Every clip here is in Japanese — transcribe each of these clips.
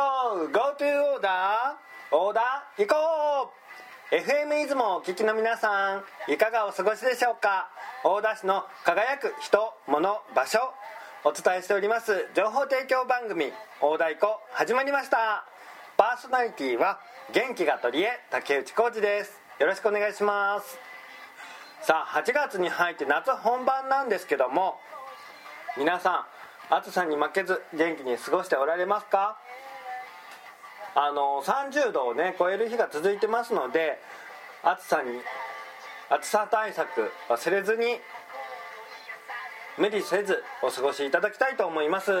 ゴー GoTo オーダー。オーダー行こう。FM 出雲をお聞きの皆さんいかがお過ごしでしょうか？大田市の輝く人物場所。お伝えしております情報提供番組「大太鼓」始まりました。パーソナリティは元気が取り柄竹内浩二です。よろしくお願いします。さあ8月に入って夏本番なんですけども皆さん暑さに負けず元気に過ごしておられますか？あの30度をね超える日が続いてますので暑さに暑さ対策忘れずに無理せずお過ごしいただきたいと思います。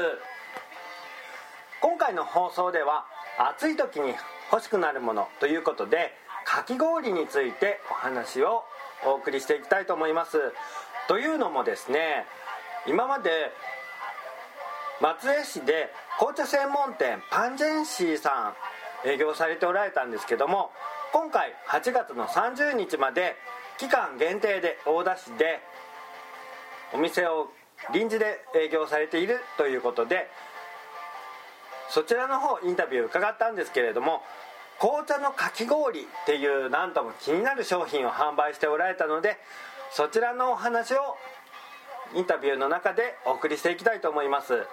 今回の放送では暑い時に欲しくなるものということでかき氷についてお話をお送りしていきたいと思います。というのもですね今まで松江市で紅茶専門店パンジェンシーさん営業されておられたんですけども今回8月の30日まで期間限定で大田市でお店を臨時で営業されているということでそちらの方インタビュー伺ったんですけれども紅茶のかき氷っていうなんとも気になる商品を販売しておられたのでそちらのお話をインタビューの中でお送りしていきたいと思います。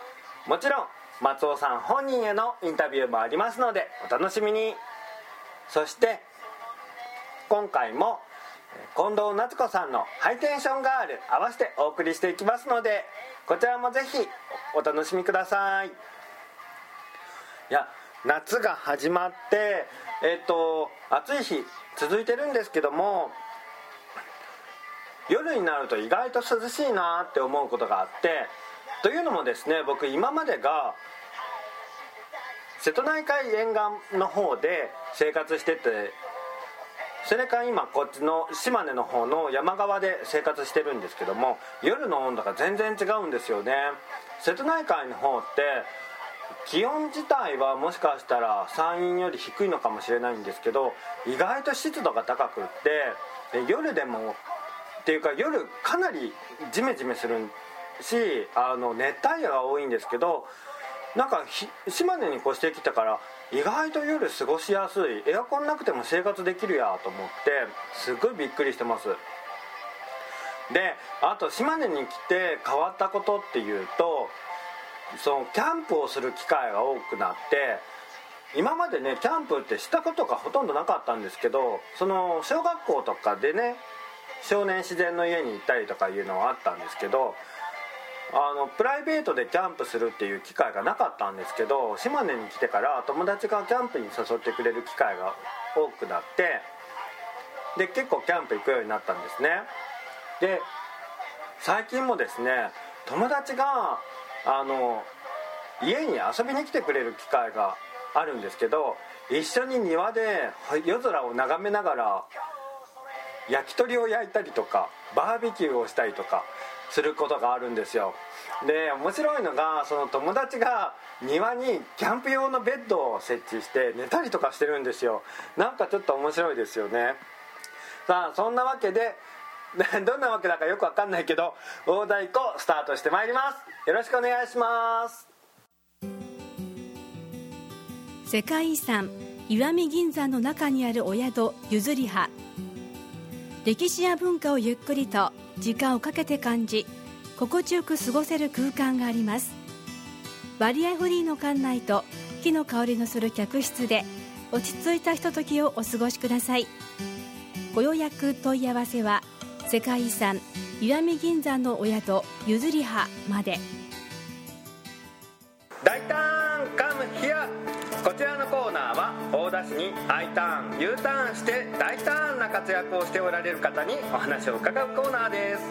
もちろん松尾さん本人へのインタビューもありますのでお楽しみに。そして今回も近藤夏子さんのハイテンションガール合わせてお送りしていきますのでこちらもぜひお楽しみください。いや夏が始まってえっ、と暑い日続いてるんですけども夜になると意外と涼しいなって思うことがあってというのもですね僕今までが瀬戸内海沿岸の方で生活しててそれから今こっちの島根の方の山側で生活してるんですけども夜の温度が全然違うんですよね。瀬戸内海の方って気温自体はもしかしたら山陰より低いのかもしれないんですけど意外と湿度が高くって夜でもっていうか夜かなりジメジメするんしあの熱帯夜が多いんですけどなんか島根に越してきたから意外と夜過ごしやすいエアコンなくても生活できるやと思ってすごいびっくりしてます。であと島根に来て変わったことっていうとそのキャンプをする機会が多くなって今までねキャンプってしたことがほとんどなかったんですけどその小学校とかでね少年自然の家に行ったりとかいうのはあったんですけどあのプライベートでキャンプするっていう機会がなかったんですけど島根に来てから友達がキャンプに誘ってくれる機会が多くなってで結構キャンプ行くようになったんですね。で最近もですね友達があの家に遊びに来てくれる機会があるんですけど一緒に庭で夜空を眺めながら焼き鳥を焼いたりとかバーベキューをしたりとかすることがあるんですよ。で面白いのがその友達が庭にキャンプ用のベッドを設置して寝たりとかしてるんですよ。なんかちょっと面白いですよね。さあそんなわけで どんなわけだかよくわかんないけど大太鼓スタートしてまいります。よろしくお願いします。世界遺産石見銀山の中にあるお宿ゆずりは。歴史や文化をゆっくりと時間をかけて感じ心地よく過ごせる空間があります。バリアフリーの館内と木の香りのする客室で落ち着いたひとときをお過ごしください。ご予約問い合わせは世界遺産石見銀山のお宿ゆずりはまで。ちらのコーナーは大田市に I ターン U ターンして大胆な活躍をしておられる方にお話を伺うコーナーです。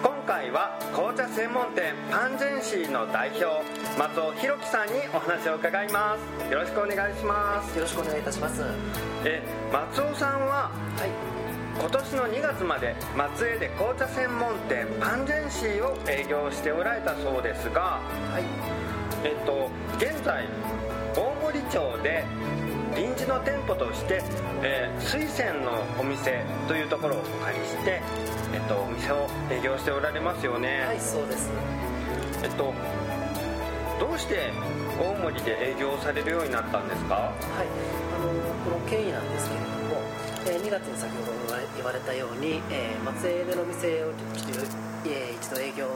今回は紅茶専門店パンジェンシーの代表松尾弘樹さんにお話を伺います。よろしくお願いします。よろしくお願いいたします。え松尾さんははい。今年の2月まで松江で紅茶専門店パンジェンシーを営業しておられたそうですがはい。えっと現在町で臨時の店舗として、えー水仙のお店というところをお借りして、えっと、お店を営業しておられますよね、はいそうですえっとどうして大森で営業されるようになったんですか？はい。あのこの経緯なんですけれども、えー2月に先ほど言われたように、えー松江での店をちょっと、えー一度営業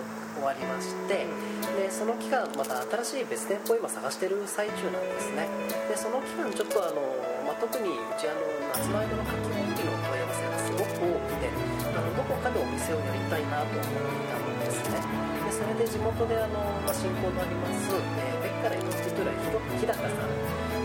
終わりましてでその期間また新しい別店舗を今探してる最中なんですね。でその期間ちょっとあの、まあ、特にうちあの夏の間の夏季本期の問い合わせがすごく多くてあのどこかでお店をやりたいなと思っていたんですね。でそれで地元であの、まあ、親交のあります、えー、ベッカレのストゥラ日高さん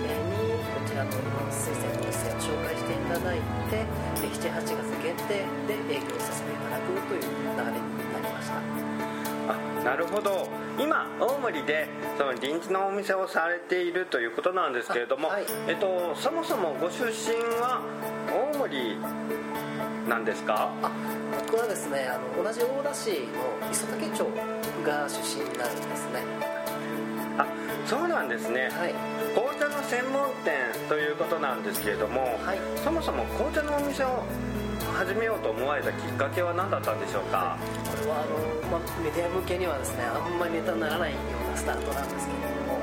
えーにこちらの水仙の店を紹介していただいて78月限定で営業させていただくという流れになりました。あなるほど。今大森でその臨時のお店をされているということなんですけれども、あはい。えっと、そもそもご出身は大森なんですか？あ僕はですねあの同じ大田市の磯竹町が出身になるんですね。あそうなんですね。はい。紅茶の専門店ということなんですけれども、はい。そもそも紅茶のお店を始めようと思われたきっかけは何だったんでしょうか、これはあの、まあ、メディア向けにはですねあんまりネタにならないようなスタートなんですけれども、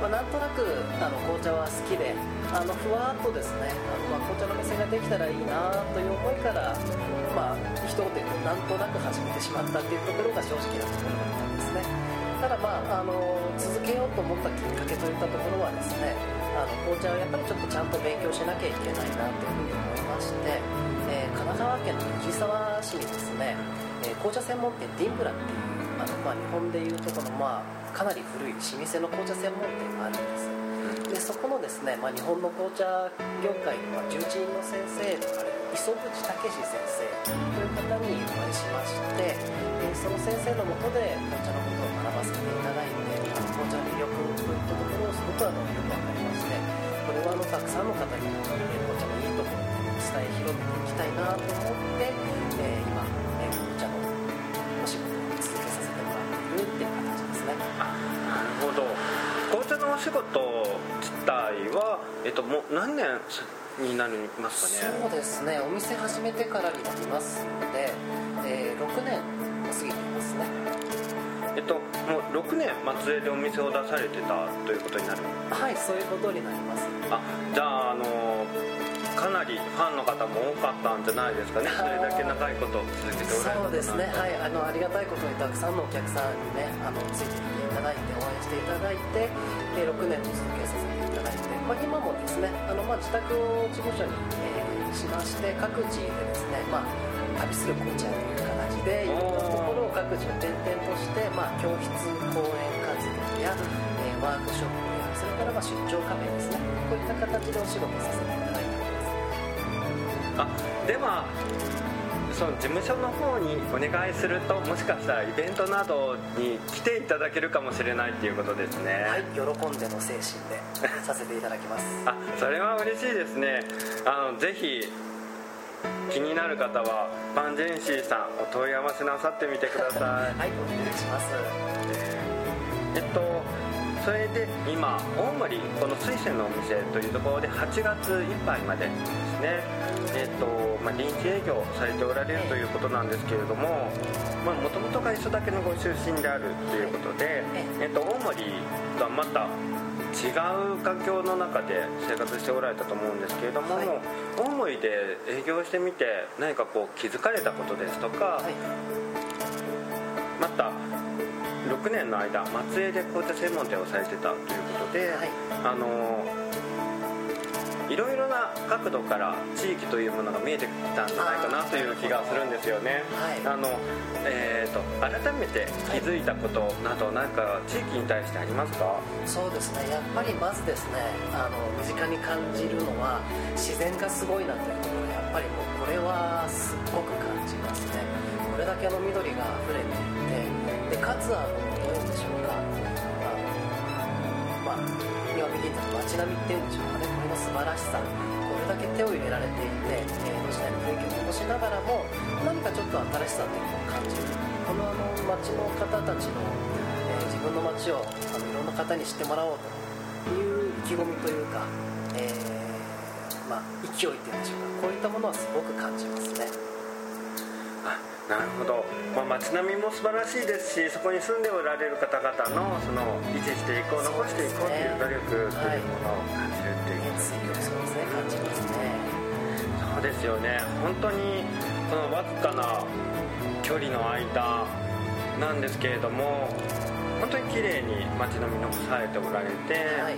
まあ、なんとなくあの紅茶は好きであのふわっとですねあの、まあ、紅茶の店ができたらいいなという思いから、まあ、一言で言うとなんとなく始めてしまったっていうところが正直なところだったんですね。ただまああの続けようと思ったきっかけといったところはですねあの紅茶はやっぱりちょっとちゃんと勉強しなきゃいけないなというふうに思いまして、神奈川県の藤沢市にですね、え紅茶専門店ディンブラっていうあの、まあ、日本でいうとこの、まあ、かなり古い老舗の紅茶専門店があるんです。でそこのですね、まあ、日本の紅茶業界のま重鎮の先生である磯渕武史先生という方にお会いしまして、えその先生のもとで紅茶のことを学ばせていただいて紅茶の魅力といったところをすごくあのよく分かりましてこれはあのたくさんの方に広めていきたいなと思って、えー今、えー紅茶のお仕事を続けさせてもらっているっていう形ですね。なるほど。紅茶のお仕事自体は、えっと、もう何年になりますかね？そうですね。お店始めてからになりますので、えー6年を過ぎていますね。えっともう6年松江でお店を出されてたということになる？はいそういうことになります。あじゃああのかなりファンの方も多かったんじゃないですかね。それだけ長いこと続けておられたそうですね。はい。あのありがたいことにたくさんのお客さんにねあのついてきていただいて応援していただいて、えー6年も続けさせていただいて、まあ、今もですねあの、まあ、自宅を事務所に、えーしまして各地でですね、まあ、旅する紅茶という形でいろんなところを各地を転々として、まあ、教室講演活動や、えーワークショップやそれからまあ出張カフェですね。こういった形でお仕事させていただいてあではその事務所の方にお願いするともしかしたらイベントなどに来ていただけるかもしれないっていうことですね。はい喜んでの精神でさせていただきます。あそれは嬉しいですね。あのぜひ気になる方はバンジェンシーさんお問い合わせなさってみてください。はいお願いします。えっとそれで今大森この水仙のお店というところで8月いっぱいまでですね。えっとまあ、臨時営業されておられるということなんですけれどももともとが磯だけのご出身であるということで、えっと、大森とはまた違う環境の中で生活しておられたと思うんですけれども、はい。大森で営業してみて何かこう気づかれたことですとか、はい。また6年の間松江で紅茶専門店をされてたということで、はい。あのいろいろな角度から地域というものが見えてきたんじゃないかなという気がするんですよね、はい。あのえー、と改めて気づいたことなど何か地域に対してありますか、そうですね。やっぱりまずですねあの身近に感じるのは自然がすごいなというところやっぱりもうこれはすっごく感じますね。これだけの緑が溢れていてでかつあのしょうか。あまあ岩見銀座の街並みっていうんでしょうかね。これの素晴らしさ。これだけ手を入れられていて江戸時代の雰囲気を残しながらも何かちょっと新しさっていうのを感じる。このあの街の方たちの、えー自分の街をあのいろんな方に知ってもらおうという意気込みというか、えーまあ、勢いっていうんでしょうか。こういったものはすごく感じますね。なるほど、まあ、街並みも素晴らしいですしそこに住んでおられる方々のその維持していこう残していこうっていう努力っていうものを感じるっていうことですね、そうですね感じますねそうですよね。本当にそのわずかな距離の間なんですけれども本当に綺麗に街並み残されておられて、はい。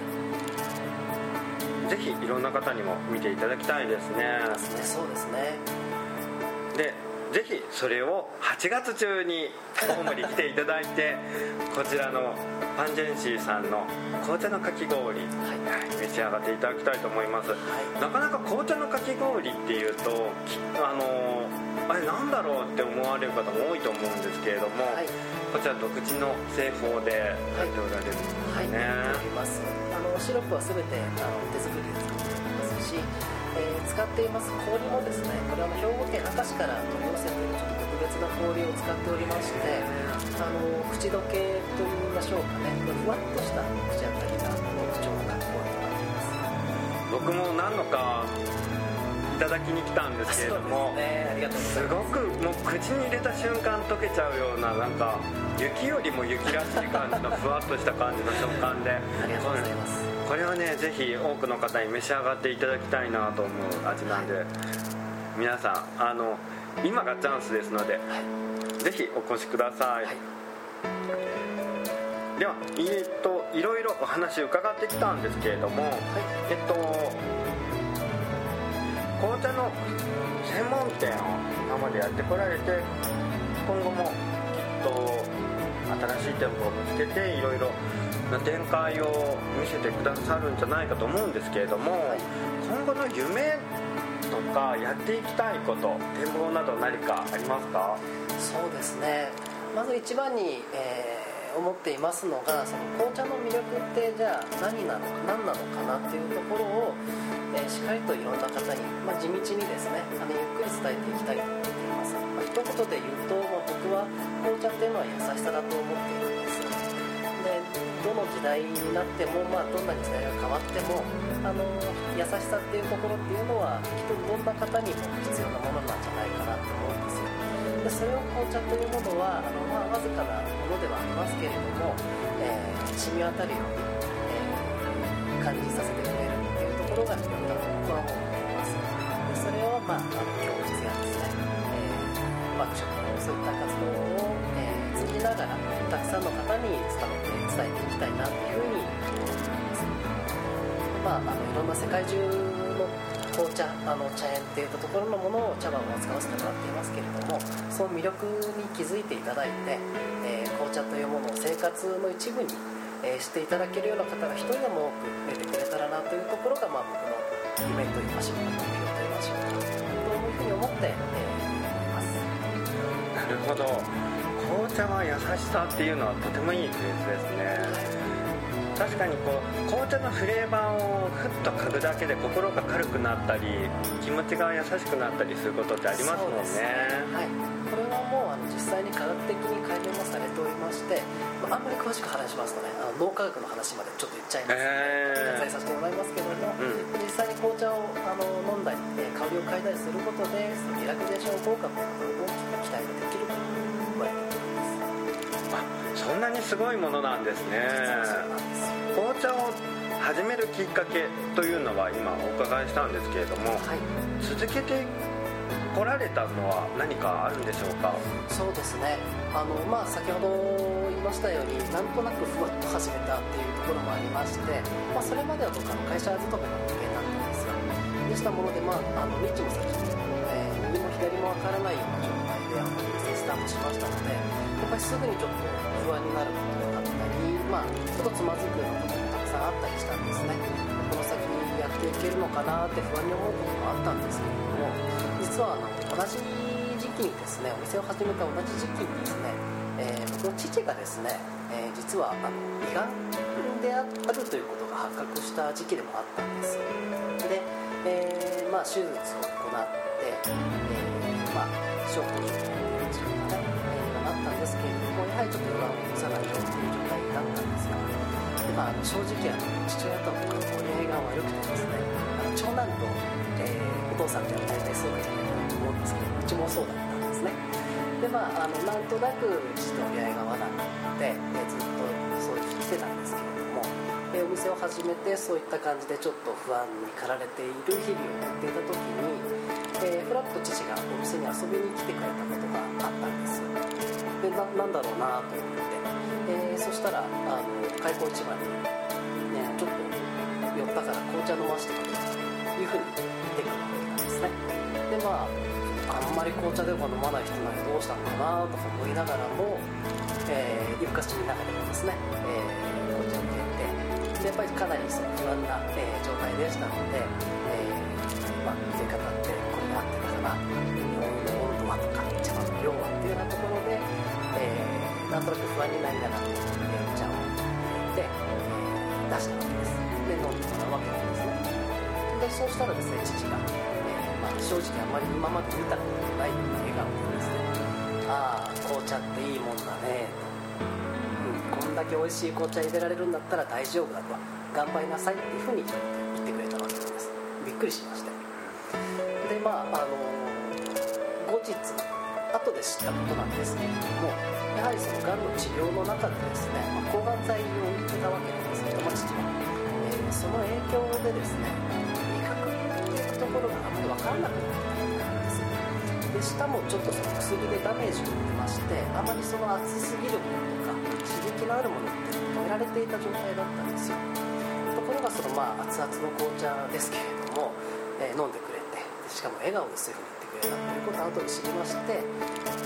ぜひいろんな方にも見ていただきたいですね。そうですねでぜひそれを8月中にホームに来ていただいてこちらのパンジェンシーさんの紅茶のかき氷、はい。召し上がっていただきたいと思います、なかなか紅茶のかき氷っていうときあのあれなんだろうって思われる方も多いと思うんですけれども、はい。こちら独自の製法でやっておられるんですはい、ね、やっております。あのシロップは全てあの手作りです使っています氷もですねこれは兵庫県明石から取り寄せているちょっと特別な氷を使っておりましてあの口どけといいましょうかね。ふわっとした口当たりが特徴のかき氷となっています。僕も何度かいただきに来たんですけれども、すごくもう口に入れた瞬間溶けちゃうようななんか雪よりも雪らしい感じのふわっとした感じの食感で。ありがとうございますこれはねぜひ多くの方に召し上がっていただきたいなと思う味なんで皆さんあの今がチャンスですのではいぜひお越しください、はいではえっといろいろお話伺ってきたんですけれども、えっと紅茶の専門店を今までやってこられて今後もきっと新しい店舗を見つけていろいろな展開を見せてくださるんじゃないかと思うんですけれども、はい今後の夢とかやっていきたいこと展望など何かありますか？そうですね。まず一番に、えー思っていますのがその紅茶の魅力ってじゃあ何なのか何なのかなっていうところを、えーしっかりといろんな方に、まあ、地道にですねあのゆっくり伝えていきたいと、一言で言うと、まあ、僕は紅茶っていうのは優しさだと思っているんですでどの時代になっても、まあ、どんな時代が変わってもあの優しさっていうところっていうのはきっとどんな方にも必要なものなんじゃないかなと思うんですよ。でそれを紅茶というものはあの、まあ、わずかなものではありますけれども、えー染み渡るように、えー感じさせてくれるっていうところが魅力だと僕は思っています。でそれを、まあ、そういった活動を、えー通じながらたくさんの方に伝めて伝えていきたいなっていうふうに思っています。まあ、あのいろんな世界中の紅茶あの茶園っていったところのものを茶葉を扱わせてもらっていますけれどもその魅力に気づいていただいて、えー紅茶というものを生活の一部に、えーしていただけるような方が一人でも多く増えてくれたらなというところが、まあ、僕の夢といいましょうか目標といいましょうかというふうに思って、えーほど紅茶は優しさっていうのはとてもいいフレーズですね。確かにこう紅茶のフレーバーをふっと嗅ぐだけで心が軽くなったり気持ちが優しくなったりすることってありますもんそうですね。はい、これはもうあの実際に科学的に解明もされておりまして、まあ、あんまり詳しく話しますとねあの脳科学の話までちょっと言っちゃいますので、へー。させてもらいますけども、うん。実際に紅茶をあの飲んだり、えー香りを嗅いだりすることでそのリラクゼーション効果というのが大きく期待ができそんなにすごいものなんですね。紅茶を始めるきっかけというのは今お伺いしたんですけれどもはい。続けてこられたのは何かあるんでしょうか？そうですね。あの、まあ、先ほど言いましたようになんとなくふわっと始めたっていうところもありまして、まあ、それまでは僕あの会社勤めの人間だったんですよ。でしたもので、まあ、あのニッチも先に、えー右も左もわからないような状態であのお店スタートしましたのでやっぱりすぐにちょっと不安になることがあったり、まあ、ちょっとつまずくようなこともたくさんあったりしたんですね。この先にやっていけるのかなって不安に思うこともあったんですけれども実はあの同じ時期にですねお店を始めた同じ時期にですね、えー僕の父がですね、えー実はあの胃がんであるということが発覚した時期でもあったんです。で、えーまあ、手術を行って、えーまあ、小康状態というんでしょうかね、えーなったんですけれどもやはりちょっと胃がんを許さないよっていう状態だったんですがで、まあ、の正直あの父親との折り合いが悪くてですねあの長男と、えーお父さんって大体そうかじゃないかなと思うんですけどうちもそうだったんですね。でまああのなんとなく父と折り合いが合わなくて、えずっとそういうふうにしてたんですけれども、えお店を始めてそういった感じでちょっと不安に駆られている日々を送っていた時に、えー、ふらっと父がお店に遊びに来てくれたことがあったんですでななんだろうなと思って、え、そしたらあの開口一番に、ね、ちょっと寄ったから紅茶飲ませてくれというふうに言ってくれたんですね。でまああんまり紅茶でも飲まない人ならどうしたのかなとか思いながらも、えー、夜更かしの中でもですね、えー、紅茶を入れてでやっぱりかなりその不安な、えー、状態でしたので、えーまあ、入れ方なんとなく不安になりながら、えー、お茶を入れて、えー、出したわけです。で飲んでもらうわけなんですね。でそうしたらですね父がえま正直あんまり今まで見たことのないような笑顔でですね。ああ紅茶っていいもんだね。と、うん、こんだけ美味しい紅茶入れられるんだったら大丈夫だと頑張りなさいっていうふうに言ってくれたわけなんです。びっくりしまして後で知ったことなんですけれどもやはりそのがんの治療の中でですね、まあ、抗がん剤を打ってたわけなんですけども父は、えー、その影響でですねころがあまり分からなくなってたんです。で舌もちょっとその薬でダメージを受けましてあまりその熱すぎるものとか刺激のあるものって止められていた状態だったんですよ。ところがそのまあ熱々の紅茶ですけれども、えー、飲んでくしかも笑顔でそういうふうに言ってくれたということを後で知りまして、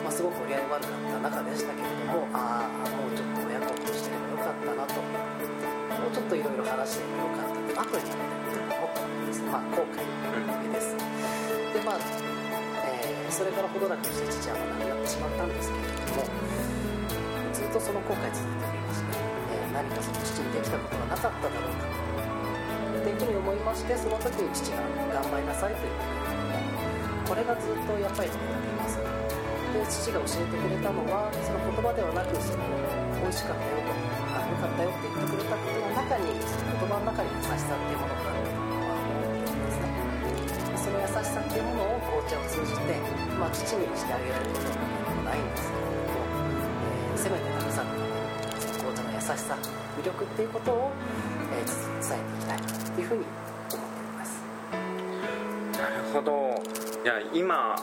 まあ、すごく折り合い悪かった中でしたけれどもああもうちょっと親孝行してればよかったなともうちょっといろいろ話してもよかったと後になって思ったんですまあ後悔の上です。でまあ、えー、それからほどなくして父は亡くなってしまったんですけれどもずっとその後悔続いておりまして、えー、何かその父にできたことがなかっただろうかというふうに思いましてその時に父が「頑張りなさい」というこれがずっとやっぱり残っていますで父が教えてくれたのはその言葉ではなくその美味しかったよとあよかったよって言ってくれたことの中にその言葉の中に優しさっていうものがあると思ですねその優しさっていうものを紅茶を通じて、まあ、父にしてあげられることはないんですけれども、えー、せめてたくさんの紅茶の優しさ魅力っていうことを、えー、伝えていきたいというふうに思っておりますなるほどいや今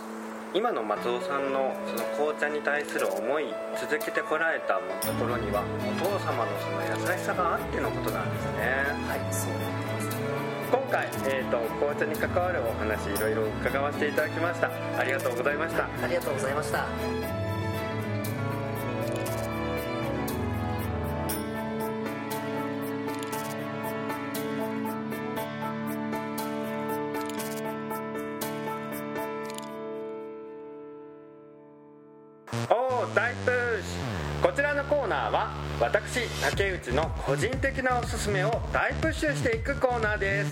今の松尾さんのその紅茶に対する思い続けてこられたところにはお父様のその優しさがあってのことなんですね。はいそう今回、えーと、紅茶に関わるお話いろいろ伺わせていただきました。ありがとうございました。ありがとうございました私竹内の個人的なおすすめを大プッシュしていくコーナーです。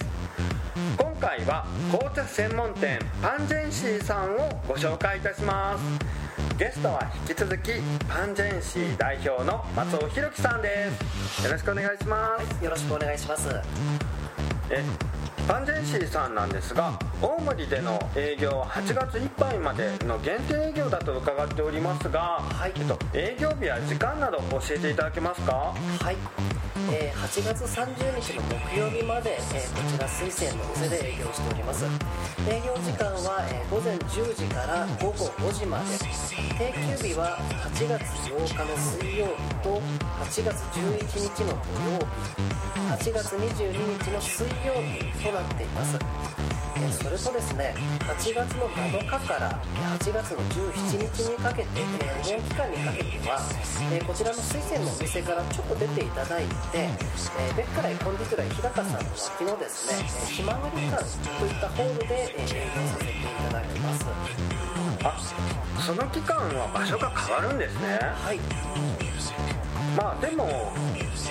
今回は紅茶専門店パンジェンシーさんをご紹介いたします。ゲストは引き続きパンジェンシー代表の松尾弘樹さんです。よろしくお願いします、はい、よろしくお願いします。えパンジェンシーさんなんですが大森での営業は8月いっぱいまでの限定営業だと伺っておりますが、はい。えっと、営業日や時間など教えていただけますか？はいえー、8月30日の木曜日まで、えー、こちら水仙のお店で営業しております。営業時間は、えー、午前10時から午後5時まで。定休日は8月8日の水曜日と8月11日の土曜日。8月22日の水曜日となっています。それとですね8月の7日から8月の17日にかけて、えお盆期間にかけては、えこちらの水仙のお店からちょっと出ていただいて、えベッカライコンディトライ日高さんの脇のですねひまわり館といったホールで、え営業させていただきます。あその期間は場所が変わるんですね。はいまあでも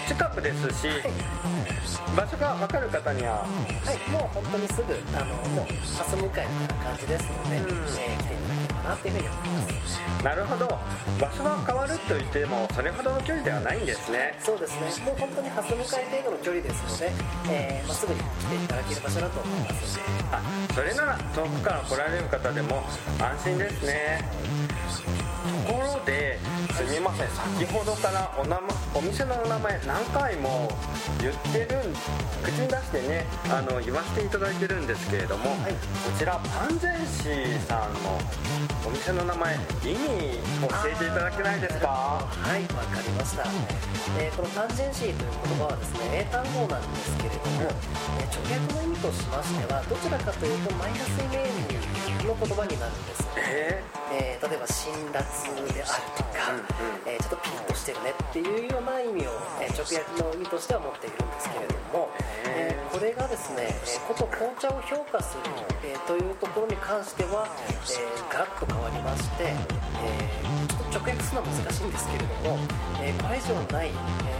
近くですし、はい、場所が分かる方にははいもう本当にすぐあのもうパス向かいみたいな感じですので、うん、えー、来ていただななっていうふうに思いますなるほど。場所が変わるといってもそれほどの距離ではないんですね。そうですね。もう本当に蓮向かい程度の距離ですので、えーまあ、すぐに来ていただける場所だと思います。あそれなら遠くから来られる方でも安心ですね。ところですみません先ほどからお名前お店のお名前何回も言ってるん口に出してねあの言わせていただいてるんですけれども、はい。こちらパンゼンシーさんのお店の名前意味教えていただけないですか？はいわかりました、えーこのタンジェンシーという言葉はですね英単語なんですけれども、えー直訳の意味としましてはどちらかというとマイナスイメージの言葉になるんです。ええー例えば辛辣であるとか、えーちょっとピリッとしてるねっていうような意味を、えー直訳の意味としては持っているんですけれども、えーこれがですね、えーこと紅茶を評価する、えーというところに関しては、えーガラッと変わりまして、えーちょっと直訳するのは難しいんですけれども、えーこれ以上ない、え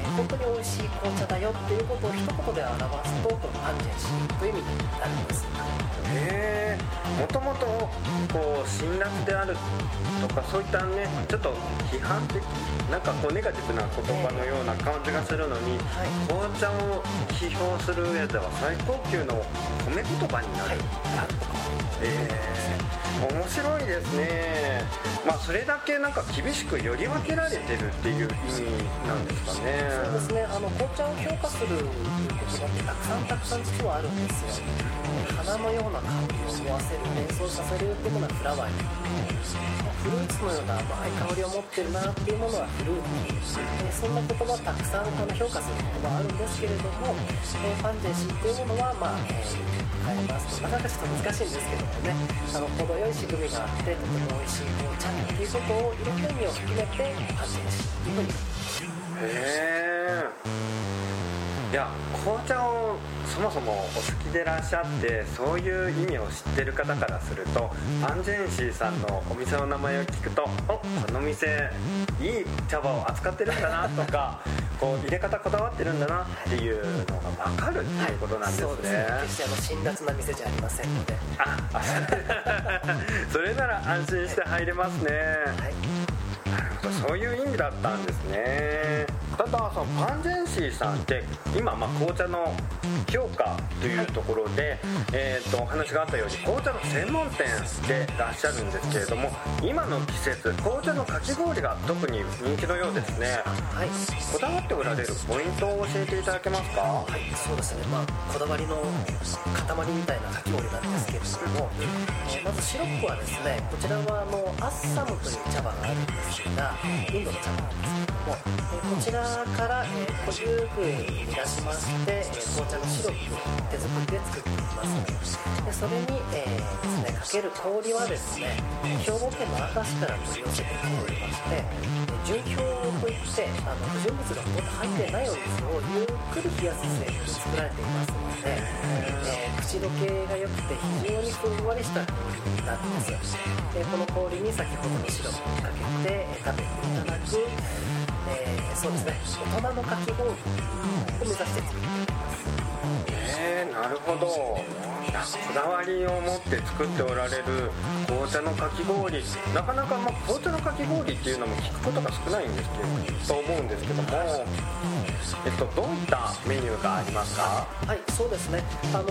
ー本当に美味しい紅茶だよっていうことを一言で表すとこのパンジェンシーという意味になるんです。へえもともとこう辛辣であるとかそういったねちょっと批判的なんかこうネガティブな言葉のような感じがするのに、はい。紅茶を批評する上では最高級の褒め言葉になる、ガラッと変わるえ面白いですね。まあそれだけなんか厳しくより分けられてるっていう意味なんですかね。そうですね。あの紅茶を評価するという言葉ってたくさんたくさん実はあるんですよ花のような香りを思わせる連想させるっていうものはフラワーにフルーツのような甘い香りを持ってるなっていうものはフルーティーえそんな言葉たくさんあの評価する言葉あるんですけれども、えファンジェシーっていうものはまあ、えー変えますなか。なかちょっと難しいんですけどもねあの程よい仕組みがあってとても美味しい紅茶っていうことをいろんな意味を含めてファンジェシーっていうふうにへえいや紅茶をそもそもお好きでいらっしゃってそういう意味を知ってる方からするとアンジェンシーさんのお店の名前を聞くとおこの店いい茶葉を扱ってるんだなとかこう入れ方こだわってるんだなっていうのが分かるっていうことなんですね、そうですね。決してあの辛辣な店じゃありませんので。ああ それなら安心して入れますね、はい。そういう意味だったんですねただそのパンジェンシーさんって今まあ紅茶の評価というところで、えー、とお話があったように紅茶の専門店でらっしゃるんですけれども今の季節紅茶のかき氷が特に人気のようですね。はい。こだわっておられるポイントを教えていただけますか？はい、そうですね、まあ、こだわりの塊みたいなかき氷なんですけれども、えーまずシロップはですね、こちらはあのアッサムという茶葉があるんですが、インドの茶葉なんですけれども、えーこちらから、えー、濃ゆく煮出しまして、え紅茶のシロップを手作りで作っています。でそれに、えーですね、かける氷はですね、兵庫県の明石から取り寄せてきておりまして、純氷といってあの不純物がほとんど入ってないお水をゆっくり冷やす製品で作られていますので、えー口どけが良くて非常にふんわりした氷になってますでこの氷に先ほどのシロップをかけてえ食べていただく、えーそうですね大人のかき氷を目指して作っています。え、なるほど。いやこだわりを持って作っておられる紅茶のかき氷。なかなか、まあ、紅茶のかき氷っていうのも聞くことが少ないんですけどと思うんですけども、えっと、どういったメニューがありますか？はい、そうですね。あの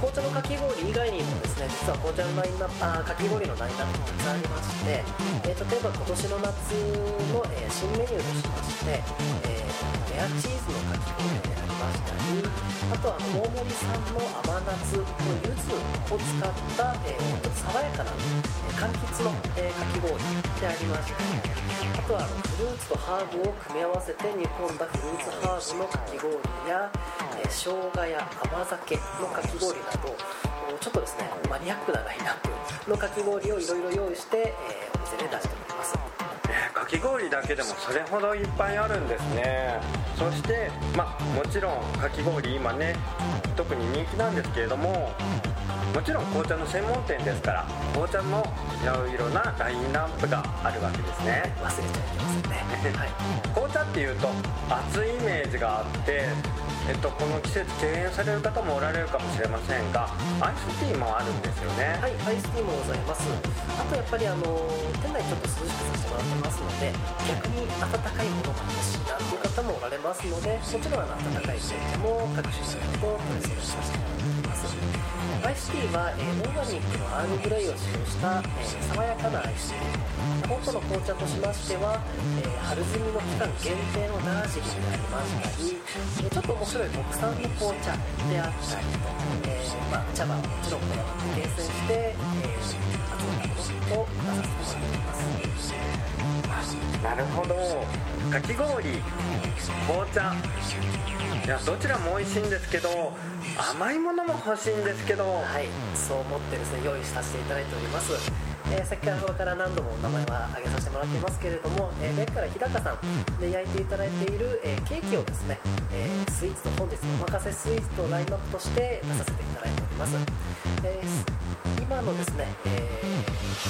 紅茶のかき氷以外にもですね、実は紅茶のラインナップ、あかき氷のラインナップがたくさんありまして、えー例えば今年の夏の、えー新メニューとしまして、えーレアチーズのかき氷でありましたり、あとは大森産の甘夏の柚子を使った、えー爽やかな、え柑橘の、えーかき氷でありまして、あとはあのフルーツとハーブを組み合わせて煮込んだフルーツハーブのかき氷や、えー生姜や甘酒のかき氷などおちょっとですねマニアックなラインナップのかき氷をいろいろ用意して、えーお店で出しております。えーかき氷だけでもそれほどいっぱいあるんですね。そしてまあもちろんかき氷今ね特に人気なんですけれどももちろん紅茶の専門店ですから紅茶もいろいろなラインナップがあるわけですね。忘れちゃいけませんね。はい。紅茶っていうと熱いイメージがあってえっと、この季節敬遠される方もおられるかもしれませんがアイスティーもあるんですよねはい、アイスティーもございます。あとやっぱりあの店内ちょっと涼しくさせてもらってますので、逆に温かいものが欲しいなっていう方もおられますので、もちろんあの温かい紅茶も各種種類と取り揃えさせてもらっています。アイスティーは、えーオーガニックのアールグレイを使用した、えー爽やかなアイスティー。本当の紅茶としましては、えー春摘みの期間限定のダージリンでありましたり、えーちょっと面白い国産の紅茶であったりと、えーまあ、茶葉はもちろんこだわって厳選して、えー、集めたものを出させてもらっています。なるほど。かき氷。紅茶。いやどちらも美味しいんですけど甘いものも欲しいんですけど。はい、そう思ってですね用意させていただいております、えー、先ほどから何度もお名前は挙げさせてもらっていますけれども、えー、ベッから日高さんで焼いていただいている、えーケーキをですね、えースイーツと本日のお任せスイーツとラインナップとして出させていただいております、えー今のですね、えー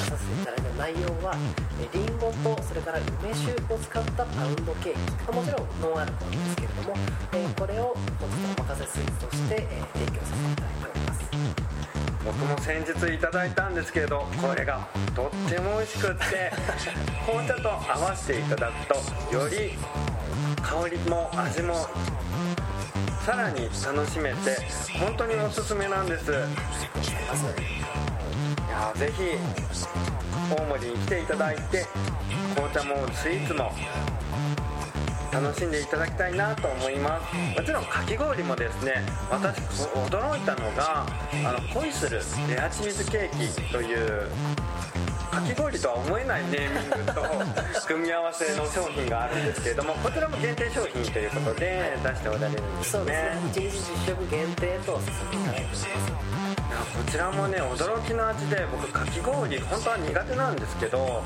出させていただいた内容は、えーリンゴとそれから梅酒を使ったパウンドケーキ。もちろんノンアルコールですけれども、えーこれを本日のお任せスイーツとして、えー提供させていただいております僕も先日いただいたんですけれどこれがとっても美味しくって紅茶と合わせていただくとより香りも味もさらに楽しめて本当におすすめなんです。いやぜひ大森に来ていただいて紅茶もスイーツも楽しんでいただきたいなと思います。もちろんかき氷もですね私驚いたのがあの恋するレアチーズケーキというかき氷とは思えないネーミングと組み合わせの商品があるんですけれども こちらも限定商品ということで出しておられるんですそうですね。ね一日実食限定とさせていただいてますこちらもね驚きの味で僕かき氷本当は苦手なんですけど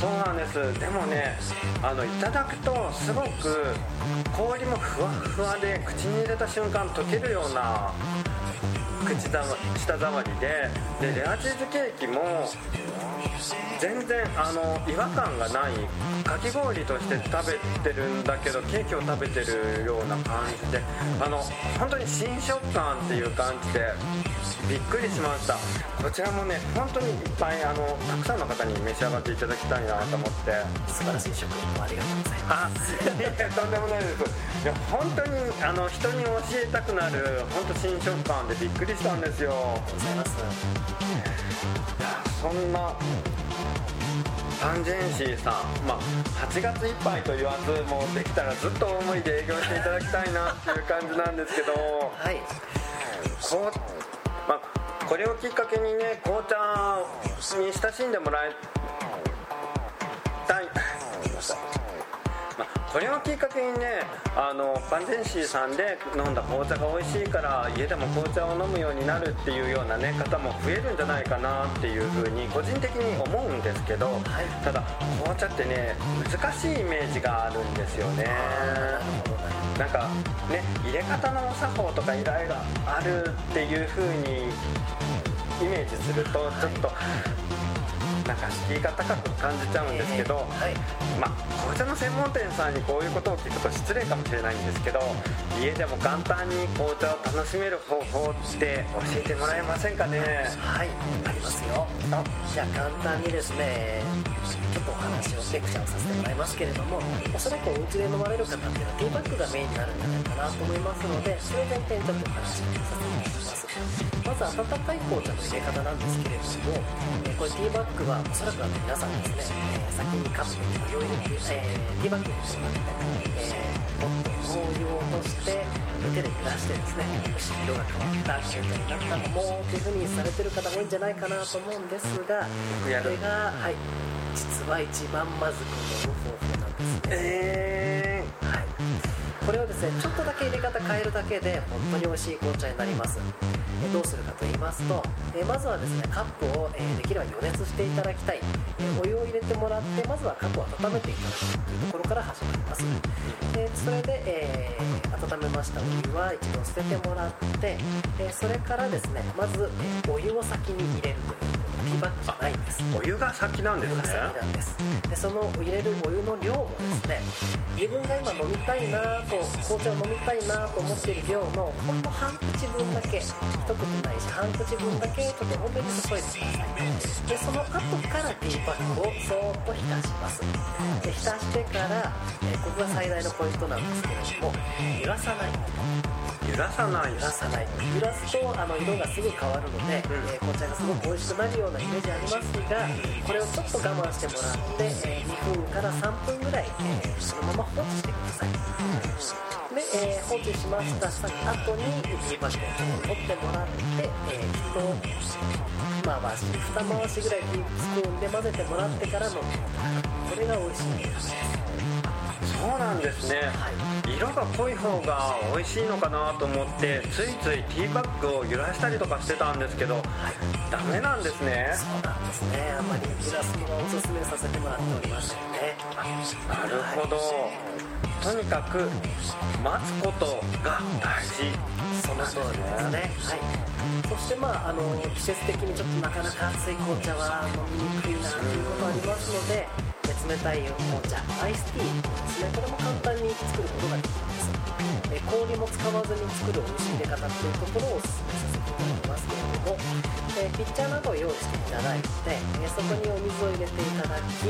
そうなんです。でもねあのいただくとすごく氷もふわふわで口に入れた瞬間溶けるような口舌触りででレアチーズケーキも全然あの違和感がないかき氷として食べてるんだけどケーキを食べてるような感じであの本当に新食感っていう感じでびっくりしました。こちらもね本当にいっぱいあのたくさんの方に召し上がっていただきたいなと思って。素晴らしい食レポありがとうございます。あいやとんでもないです。いや本当にあの人に教えたくなる本当新食感でびっくりしたんですよ。ございますそんなパンジェンシーさん、まあ、8月いっぱいと言わずもうできたらずっと大盛りで営業していただきたいなっていう感じなんですけどはい。こう、まあ、これをきっかけにね紅茶に親しんでもらいまあこれをきっかけにねあのパンゼンシーさんで飲んだ紅茶が美味しいから家でも紅茶を飲むようになるっていうような、ね、方も増えるんじゃないかなっていうふうに個人的に思うんですけど、いただ紅茶ってね難しいイメージがあるんですよね。なんかね入れ方の作法とかいろいろあるっていう風にイメージするとちょっとなんか敷居が高く感じちゃうんですけど、はい。まあ紅茶の専門店さんにこういうことを聞くと失礼かもしれないんですけど家でも簡単に紅茶を楽しめる方法って教えてもらえませんかね？はいありますよ。じゃあ簡単にですねちょっとお話をレクチャーをさせてもらいますけれどもおそらくお家で飲まれる方っていうのはティーバッグがメインになるんじゃないかなと思いますのでそれを前提にちょっとお話をさせてもらいます。まず温かい紅茶の入れ方なんですけれども、えーこれティーバッグはおそらくあの皆さんですね、えー先にカップにお湯を入れて、えーティーバッグにしまって、えーポットのお湯を落として手で揺らしてですね色が変わった紅茶になったのもというふうにされてる方多いんじゃないかなと思うんですがこれが、はい、実は一番まずく飲む方法なんですね。えはい、これをですねちょっとだけ入れ方変えるだけで本当に美味しい紅茶になります。えどうするかと言いますとえまずはですねカップを、えできれば余熱していただきたい。えお湯を入れてもらってまずはカップを温めていただくというところから始まります。でそれで、えー温めましたお湯は一度捨ててもらって、えそれからですねまず、えお湯を先に入れるという。ティーバッグじゃないん。ですお湯が先なんですね。お湯が先なんです。でその入れるお湯の量もですね自分が今飲みたいなと紅茶を飲みたいなと思っている量のほんの半口分だけ一口ないし半口分だけちょっと多めに注いでください。でその後からティーバッグをそーっと浸します。で浸してから、えーここが最大のポイントなんですけれども揺らさない。揺らさない。揺らさない。揺らすとあの色がすぐ変わるので、うん。えー紅茶がすごく美味しくなるようなイメージありますがこれをちょっと我慢してもらって、えー2分から3分ぐらい、えーそのまま放置してください。で、えー放置しました後にティーバッグを取ってもらって、えー、一回し二回しぐらいスプーンで混ぜてもらってから飲むこれが美味しいです。そうなんですね。はい色が濃い方が美味しいのかなと思ってついついティーバッグを揺らしたりとかしてたんですけどダメなんですね。そうなんですね。あまり揺らすのがおすすめさせてもらっておりませんね。なるほど。とにかく待つことが大事。その通りですね。はい。そしてまああの季節的にちょっとなかなか熱い紅茶は飲みにくいなということありますのでえ冷たい紅茶アイスティーですねこれも簡単に作ることができますえ氷も使わずに作る美味しい入れ方っていうところをお勧めさせていただきますけれどもえピッチャーなどを用意していただいてえそこにお水を入れていただき、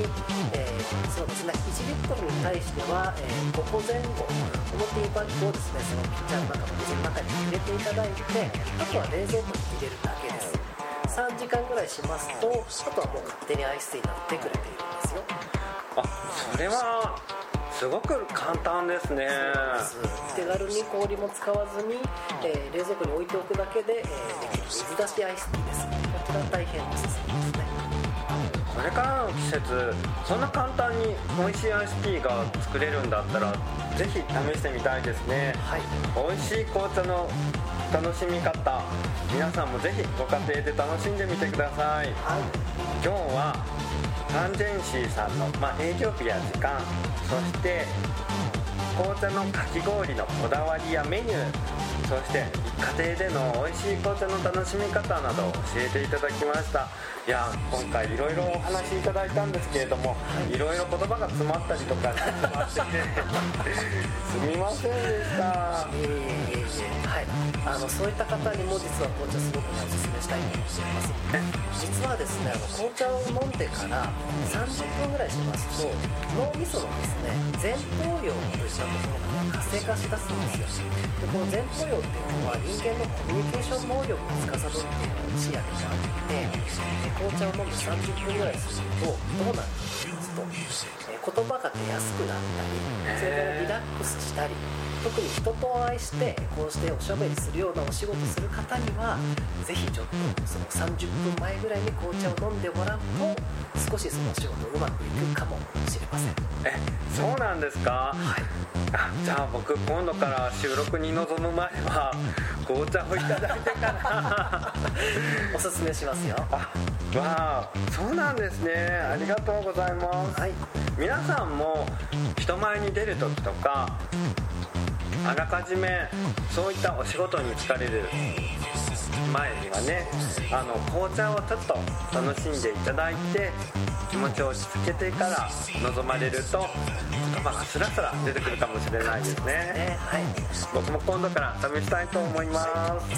えーそうですね1リットルに対しては、えー5個前後このティーバッグをですねそのピッチャーの中の水の中に入れていただいてあとは冷蔵庫に入れるだけです3時間ぐらいしますとあとはもう勝手にアイスティーになってくれているんですよ。あそれはすごく簡単ですね。手軽に氷も使わずに、えー冷蔵庫に置いておくだけで、えー水出しアイスティーです。こちら大変おすすめです。ねこれからの季節そんな簡単に美味しいアイスティーが作れるんだったらぜひ試してみたいですね。はい。美味しい紅茶の楽しみ方皆さんもぜひご家庭で楽しんでみてください。はい。今日はタンジェンシーさんの、まあ、営業日や時間そして紅茶のかき氷のこだわりやメニューそして家庭での美味しい紅茶の楽しみ方などを教えていただきました。いや今回いろいろお話しいただいたんですけれどもいろいろ言葉が詰まったりとかしててすみませんでした。はい。あのそういった方にも実は紅茶すごくおすすめしたいと思っています。実はですねあの紅茶を飲んでから30分ぐらいしますと脳みそのですね前頭葉といったところが活性化しだすんですよ。でこの前頭葉っていうのは人間のコミュニケーション能力を司るっている視野でもあって紅茶を飲んで30分ぐらいするとどうなるかといますと言葉が出やすくなったりそれからリラックスしたり特に人と愛してこうしておしゃべりするようなお仕事する方にはぜひちょっとその30分前ぐらいに紅茶を飲んでもらうと少しそのお仕事うまくいくかもしれません。えそうなんですか？はい。あじゃあ僕今度から収録に臨む前は紅茶をいただいてから。おすすめしますよ。あわあそうなんですね。ありがとうございます。はい皆さんも人前に出る時とかあらかじめそういったお仕事に疲れる前にはねあの紅茶をちょっと楽しんでいただいて気持ちを落ち着けてから臨まれると言葉がスラスラ出てくるかもしれないですね。ねはい。僕も今度から試したいと思います。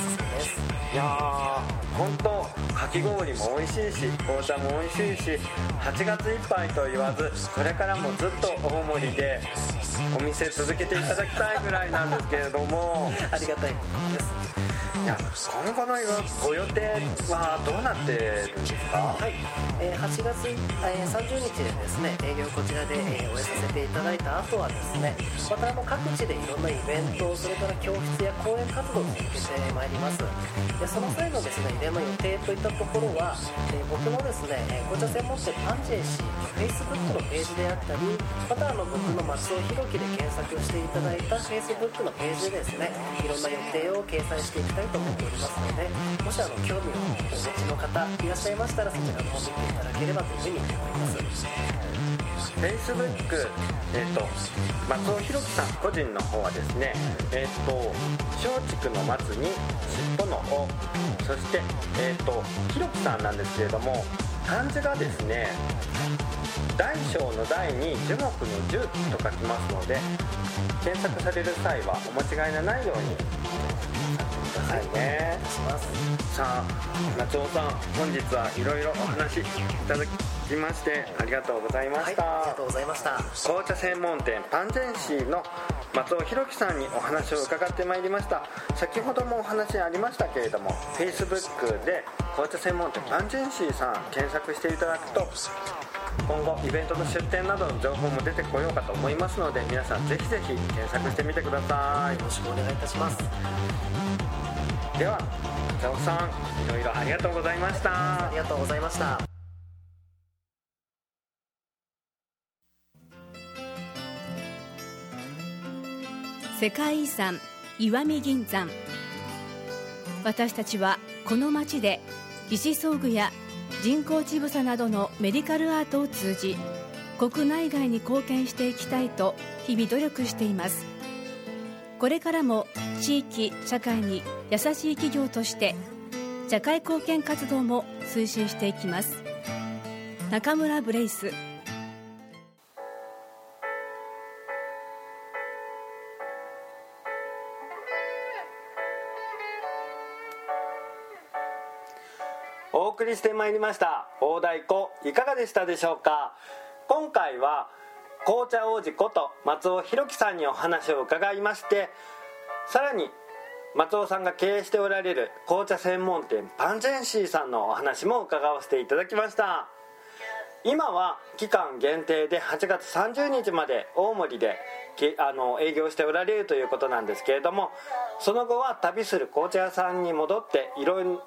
いやー本当かき氷も美味しいし紅茶も美味しいし8月いっぱいと言わずこれからもずっと大盛りでお店続けていただきたいぐらいなんですけれども。ありがたい。です今後のご予定はどうなってるんですか？はい、えー8月、えー30日でですね。営業こちらで、えー終えさせていただいた後はですねまたあの各地でいろんなイベントそれから教室や講演活動を続けてまいります。でその際のですねイベントの予定といったところは、えー僕のですねえー紅茶専門店パンジェイシーの Facebook のページであったりまたあの僕の松尾弘樹で検索していただいた Facebook のページでですねいろんな予定を掲載していきたいと思っておりますのでもしあの興味をお持ちの方いらっしゃいましたらそちらの方を見ていただければというふうに思います。Facebook えっ、と松尾弘樹さん個人の方はですねえっ、と松竹の松に尻尾の尾そしてえっ、と弘樹さんなんですけれども漢字がですね大小の大に樹木の樹と書きますので検索される際はお間違いのないようにくださいねさあ松尾さん本日はいろいろお話いただきましてありがとうございまはいした、ありがとうございました。紅茶専門店パンジェンシーの松尾弘樹さんにお話を伺ってまいりました。先ほどもお話ありましたけれども Facebook で紅茶専門店パンジェンシーさん検索していただくと今後イベントの出店などの情報も出てこようかと思いますので皆さんぜひぜひ検索してみてください。よろしくお願いいたしますでは松尾さんいろいろありがとうございました。ありがとうございました。世界遺産石見銀山。私たちはこの町で義肢装具や人工乳房などのメディカルアートを通じ国内外に貢献していきたいと日々努力しています。これからも地域社会に優しい企業として社会貢献活動も推進していきます。中村ブレイス。お送りしてまいりました。大太鼓いかがでしたでしょうか？今回は紅茶王子こと松尾弘樹さんにお話を伺いましてさらに松尾さんが経営しておられる紅茶専門店パンジェンシーさんのお話も伺わせていただきました。今は期間限定で8月30日まで大森であの営業しておられるということなんですけれどもその後は旅する紅茶屋さんに戻っていろいろ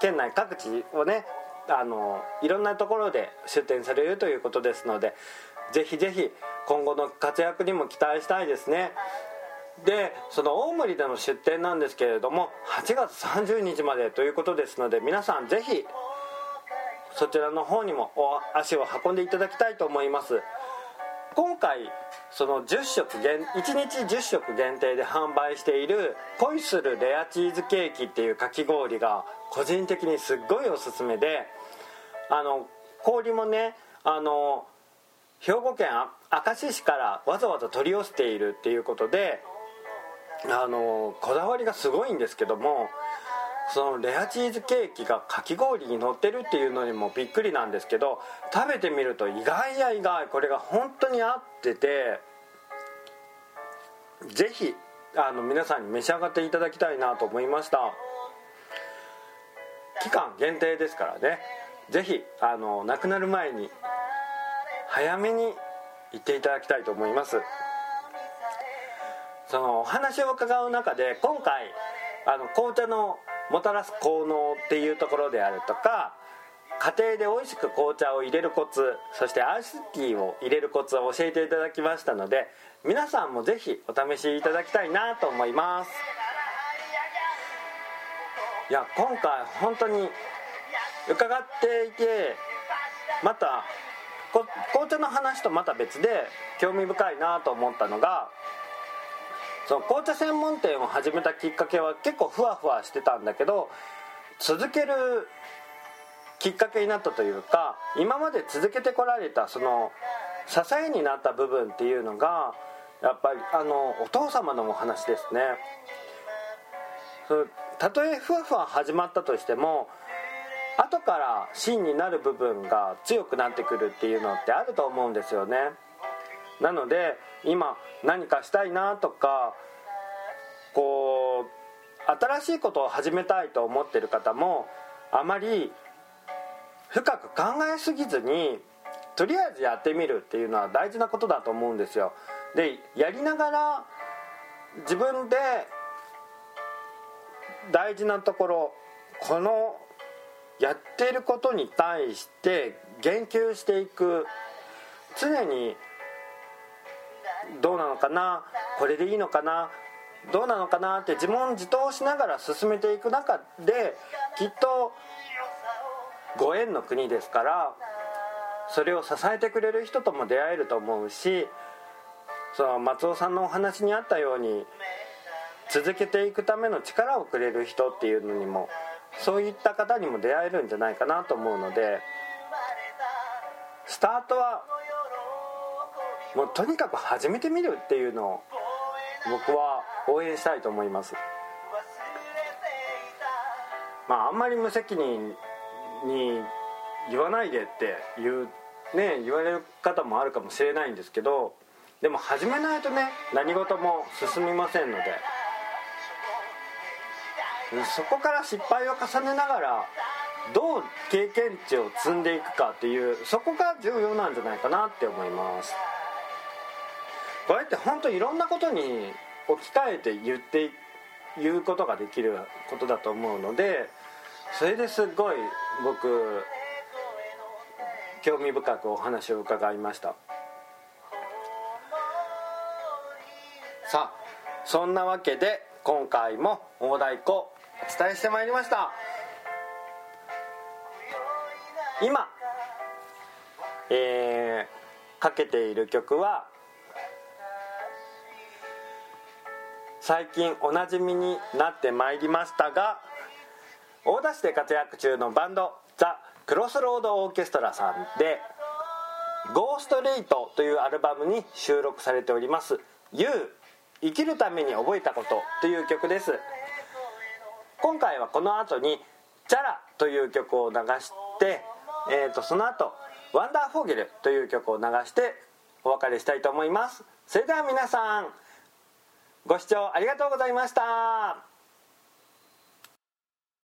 県内各地をねあのいろんなところで出店されるということですのでぜひぜひ今後の活躍にも期待したいですね。でその大森での出店なんですけれども8月30日までということですので皆さんぜひそちらの方にもお足を運んでいただきたいと思います。今回その10食限1日10食限定で販売している恋するレアチーズケーキっていうかき氷が個人的にすっごいおすすめであの氷もねあの兵庫県明石市からわざわざ取り寄せているっていうことであのこだわりがすごいんですけどもそのレアチーズケーキがかき氷に乗ってるっていうのにもびっくりなんですけど食べてみると意外や意外これが本当に合っててぜひあの皆さんに召し上がっていただきたいなと思いました。期間限定ですからね。ぜひあのなくなる前に早めに行っていただきたいと思います。そのお話を伺う中で今回あの紅茶のもたらす効能っていうところであるとか家庭で美味しく紅茶を入れるコツそしてアイスティーを入れるコツを教えていただきましたので皆さんもぜひお試しいただきたいなと思います。いや今回本当に伺っていてまた紅茶の話とまた別で興味深いなと思ったのがその紅茶専門店を始めたきっかけは結構ふわふわしてたんだけど続けるきっかけになったというか今まで続けてこられたその支えになった部分っていうのがやっぱりあのお父様のお話ですね。たとえふわふわ始まったとしても後から芯になる部分が強くなってくるっていうのってあると思うんですよね。なので今何かしたいなとかこう新しいことを始めたいと思ってる方もあまり深く考えすぎずにとりあえずやってみるっていうのは大事なことだと思うんですよ。でやりながら自分で大事なところこのやっていることに対して言及していく。常にどうなのかな？これでいいのかな？どうなのかな？って自問自答しながら進めていく中できっとご縁の国ですからそれを支えてくれる人とも出会えると思うしその松尾さんのお話にあったように続けていくための力をくれる人っていうのにもそういった方にも出会えるんじゃないかなと思うのでスタートはもうとにかく始めてみるっていうのを僕は応援したいと思います。まああんまり無責任に言わないでっていうね言われる方もあるかもしれないんですけどでも始めないとね何事も進みませんので。そこから失敗を重ねながらどう経験値を積んでいくかっていうそこが重要なんじゃないかなって思います。こうやって本当いろんなことに置き換えて言って言うことができることだと思うのでそれですごい僕興味深くお話を伺いました。さあそんなわけで今回も大太鼓お伝えしてまいりました。今えー、かけている曲は最近おなじみになってまいりましたが大田市で活躍中のバンドザ・クロスロードオーケストラさんで「ゴーストレイト」というアルバムに収録されております「You 生きるために覚えたこと」という曲です。今回はこの後に「チャラ」という曲を流して、えー、とその後「ワンダーフォーゲル」という曲を流してお別れしたいと思います。それでは皆さんご視聴ありがとうございました。